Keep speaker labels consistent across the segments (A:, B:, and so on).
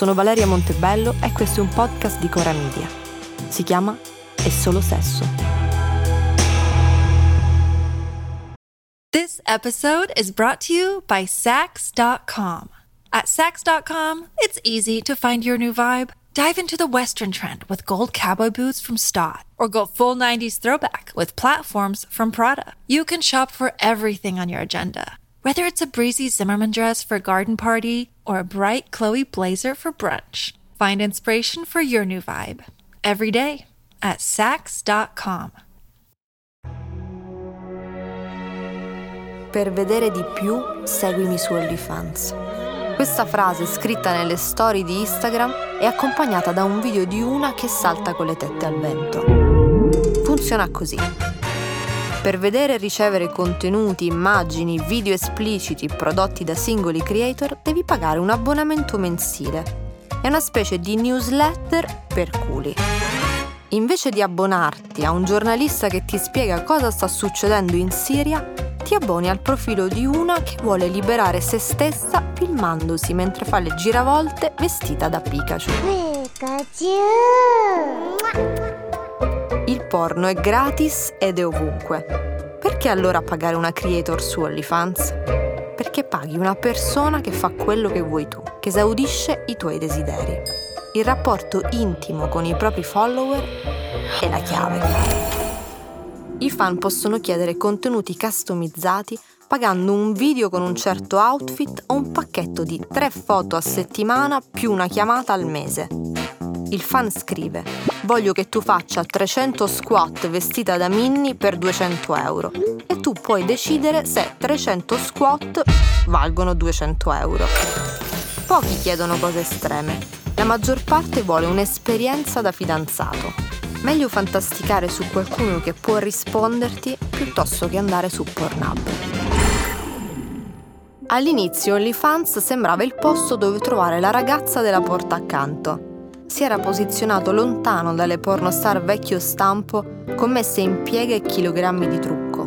A: Sono Valeria Montebello e questo è un podcast di Cora Media. Si chiama È solo sesso.
B: This episode is brought to you by Sax.com. At Sax.com, it's easy to find your new vibe. Dive into the Western trend with gold cowboy boots from Stott, or go full 90s throwback with platforms from Prada. You can shop for everything on your agenda, whether it's a breezy Zimmerman dress for a garden party or a bright Chloe blazer for brunch. Find inspiration for your new vibe every day at Sax.com.
A: Per vedere di più, seguimi su OnlyFans. Questa frase, scritta nelle storie di Instagram, è accompagnata da un video di una che salta con le tette al vento. Funziona così. Per vedere e ricevere contenuti, immagini, video espliciti prodotti da singoli creator, devi pagare un abbonamento mensile. È una specie di newsletter per culi. Invece di abbonarti a un giornalista che ti spiega cosa sta succedendo in Siria, ti abboni al profilo di una che vuole liberare se stessa filmandosi mentre fa le giravolte vestita da Pikachu. Pikachu! Il porno è gratis ed è ovunque. Perché allora pagare una creator su OnlyFans? Perché paghi una persona che fa quello che vuoi tu, che esaudisce i tuoi desideri. Il rapporto intimo con i propri follower è la chiave i fan possono chiedere contenuti customizzati pagando un video con un certo outfit o un pacchetto di tre foto a settimana più una chiamata al mese. Il fan scrive: Voglio che tu faccia 300 squat vestita da Minnie per 200 euro. E tu puoi decidere se 300 squat valgono 200 euro. Pochi chiedono cose estreme. La maggior parte vuole un'esperienza da fidanzato meglio fantasticare su qualcuno che può risponderti piuttosto che andare su Pornhub. All'inizio OnlyFans sembrava il posto dove trovare la ragazza della porta accanto. Si era posizionato lontano dalle pornostar vecchio stampo commesse in pieghe e chilogrammi di trucco.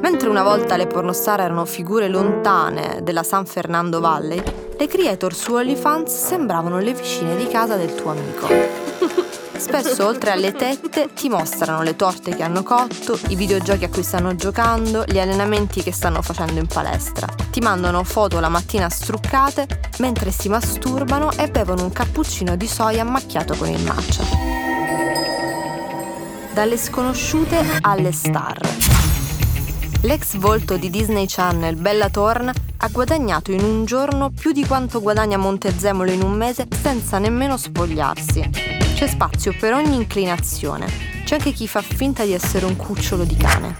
A: Mentre una volta le pornostar erano figure lontane della San Fernando Valley, le creator su OnlyFans sembravano le vicine di casa del tuo amico. Spesso oltre alle tette ti mostrano le torte che hanno cotto, i videogiochi a cui stanno giocando, gli allenamenti che stanno facendo in palestra. Ti mandano foto la mattina struccate mentre si masturbano e bevono un cappuccino di soia macchiato con il matcha. Dalle sconosciute alle star. L'ex volto di Disney Channel Bella Thorne ha guadagnato in un giorno più di quanto guadagna Montezemolo in un mese senza nemmeno spogliarsi. C'è spazio per ogni inclinazione. C'è anche chi fa finta di essere un cucciolo di cane.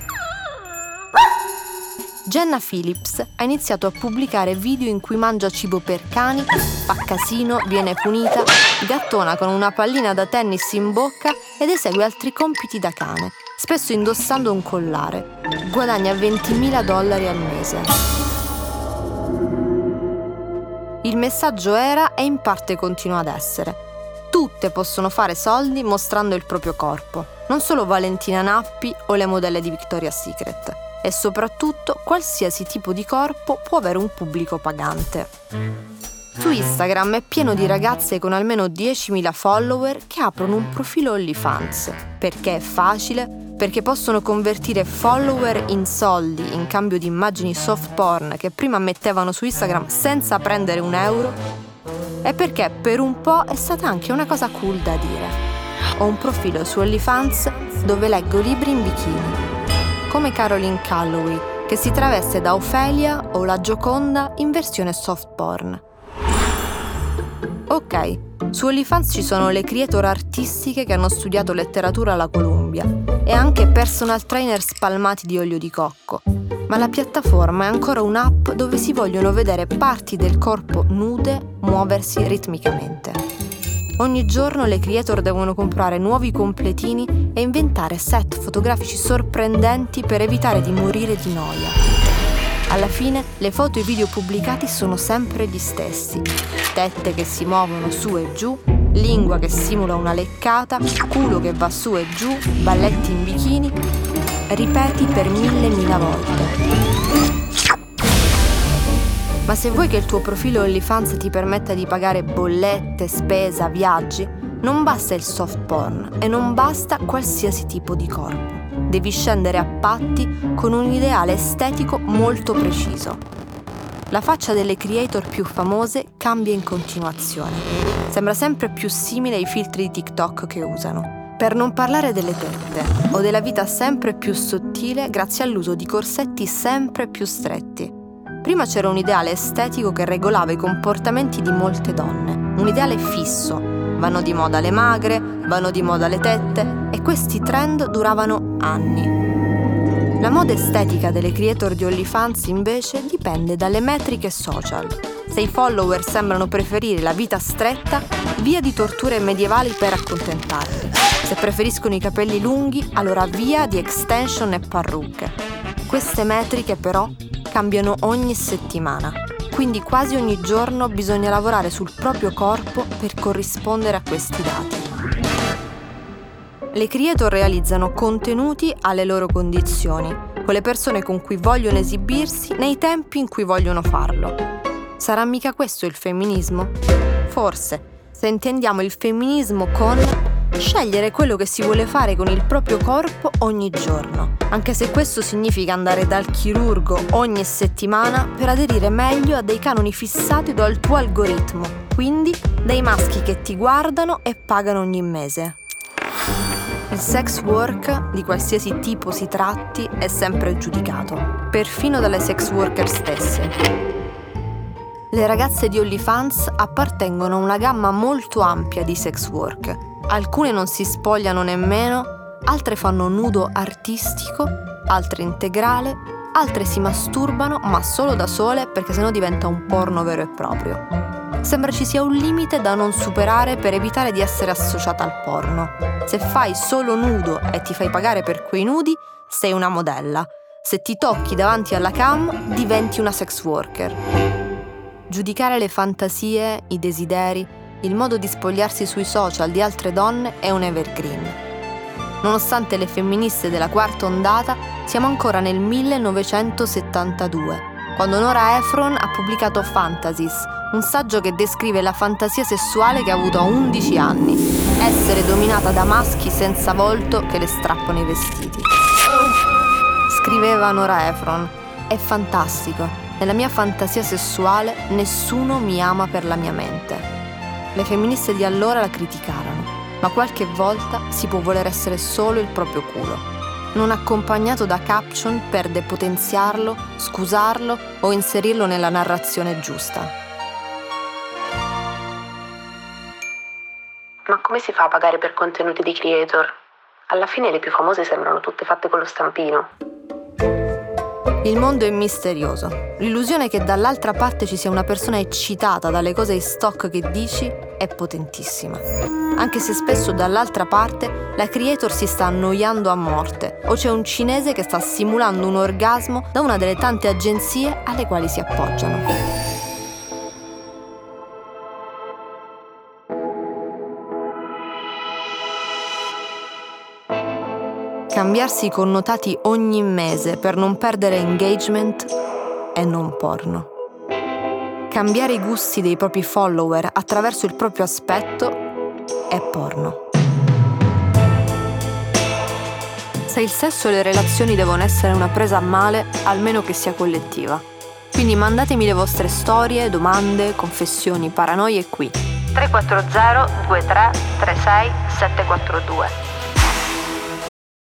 A: Jenna Phillips ha iniziato a pubblicare video in cui mangia cibo per cani, fa casino, viene punita, gattona con una pallina da tennis in bocca ed esegue altri compiti da cane, spesso indossando un collare. Guadagna 20.000 dollari al mese. Il messaggio era e in parte continua ad essere Tutte possono fare soldi mostrando il proprio corpo, non solo Valentina Nappi o le modelle di Victoria's Secret. E soprattutto qualsiasi tipo di corpo può avere un pubblico pagante. Su Instagram è pieno di ragazze con almeno 10.000 follower che aprono un profilo OnlyFans, perché è facile, perché possono convertire follower in soldi in cambio di immagini soft porn che prima mettevano su Instagram senza prendere un euro è perché per un po' è stata anche una cosa cool da dire. Ho un profilo su OnlyFans dove leggo libri in bikini, come Caroline Calloway, che si traveste da Ophelia o la Gioconda in versione soft porn. Ok, su OnlyFans ci sono le creator artistiche che hanno studiato letteratura alla Columbia e anche personal trainer spalmati di olio di cocco, ma la piattaforma è ancora un'app dove si vogliono vedere parti del corpo nude muoversi ritmicamente. Ogni giorno le creator devono comprare nuovi completini e inventare set fotografici sorprendenti per evitare di morire di noia. Alla fine le foto e i video pubblicati sono sempre gli stessi. Tette che si muovono su e giù, lingua che simula una leccata, culo che va su e giù, balletti in bikini. Ripeti per mille mila volte. Ma se vuoi che il tuo profilo OnlyFans ti permetta di pagare bollette, spesa, viaggi, non basta il soft porn e non basta qualsiasi tipo di corpo. Devi scendere a patti con un ideale estetico molto preciso. La faccia delle creator più famose cambia in continuazione. Sembra sempre più simile ai filtri di TikTok che usano. Per non parlare delle tette o della vita sempre più sottile grazie all'uso di corsetti sempre più stretti. Prima c'era un ideale estetico che regolava i comportamenti di molte donne, un ideale fisso. Vanno di moda le magre, vanno di moda le tette e questi trend duravano anni. La moda estetica delle creator di OnlyFans invece dipende dalle metriche social. Se i follower sembrano preferire la vita stretta, via di torture medievali per accontentarli. Se preferiscono i capelli lunghi, allora via di extension e parrucche. Queste metriche però cambiano ogni settimana, quindi quasi ogni giorno bisogna lavorare sul proprio corpo per corrispondere a questi dati. Le creator realizzano contenuti alle loro condizioni, con le persone con cui vogliono esibirsi nei tempi in cui vogliono farlo. Sarà mica questo il femminismo? Forse, se intendiamo il femminismo con scegliere quello che si vuole fare con il proprio corpo ogni giorno, anche se questo significa andare dal chirurgo ogni settimana per aderire meglio a dei canoni fissati dal tuo algoritmo, quindi dai maschi che ti guardano e pagano ogni mese. Il sex work, di qualsiasi tipo si tratti, è sempre giudicato, perfino dalle sex worker stesse. Le ragazze di OnlyFans appartengono a una gamma molto ampia di sex work Alcune non si spogliano nemmeno, altre fanno nudo artistico, altre integrale, altre si masturbano ma solo da sole perché sennò diventa un porno vero e proprio. Sembra ci sia un limite da non superare per evitare di essere associata al porno. Se fai solo nudo e ti fai pagare per quei nudi, sei una modella. Se ti tocchi davanti alla cam, diventi una sex worker. Giudicare le fantasie, i desideri, il modo di spogliarsi sui social di altre donne è un evergreen. Nonostante le femministe della quarta ondata, siamo ancora nel 1972, quando Nora Ephron ha pubblicato Fantasies, un saggio che descrive la fantasia sessuale che ha avuto a 11 anni, essere dominata da maschi senza volto che le strappano i vestiti. Scriveva Nora Ephron, è fantastico, nella mia fantasia sessuale nessuno mi ama per la mia mente. Le femministe di allora la criticarono, ma qualche volta si può voler essere solo il proprio culo, non accompagnato da caption per depotenziarlo, scusarlo o inserirlo nella narrazione giusta.
C: Ma come si fa a pagare per contenuti di creator? Alla fine le più famose sembrano tutte fatte con lo stampino.
A: Il mondo è misterioso. L'illusione che dall'altra parte ci sia una persona eccitata dalle cose in stock che dici è potentissima. Anche se spesso dall'altra parte la creator si sta annoiando a morte o c'è un cinese che sta simulando un orgasmo da una delle tante agenzie alle quali si appoggiano. Cambiarsi i connotati ogni mese per non perdere engagement è non porno. Cambiare i gusti dei propri follower attraverso il proprio aspetto è porno. Se il sesso e le relazioni devono essere una presa a male, almeno che sia collettiva. Quindi mandatemi le vostre storie, domande, confessioni, paranoie qui.
C: 340 23 36 742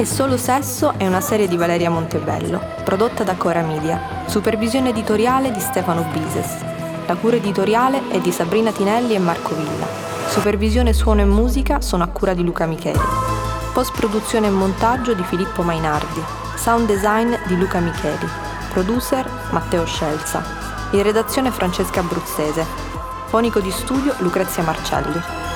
A: E Solo Sesso è una serie di Valeria Montebello, prodotta da Cora Media, supervisione editoriale di Stefano Bises. La cura editoriale è di Sabrina Tinelli e Marco Villa. Supervisione suono e musica sono a cura di Luca Micheli. Post produzione e montaggio di Filippo Mainardi. Sound design di Luca Micheli. Producer Matteo Scelza. In redazione Francesca Abruzzese. Fonico di studio Lucrezia Marcelli.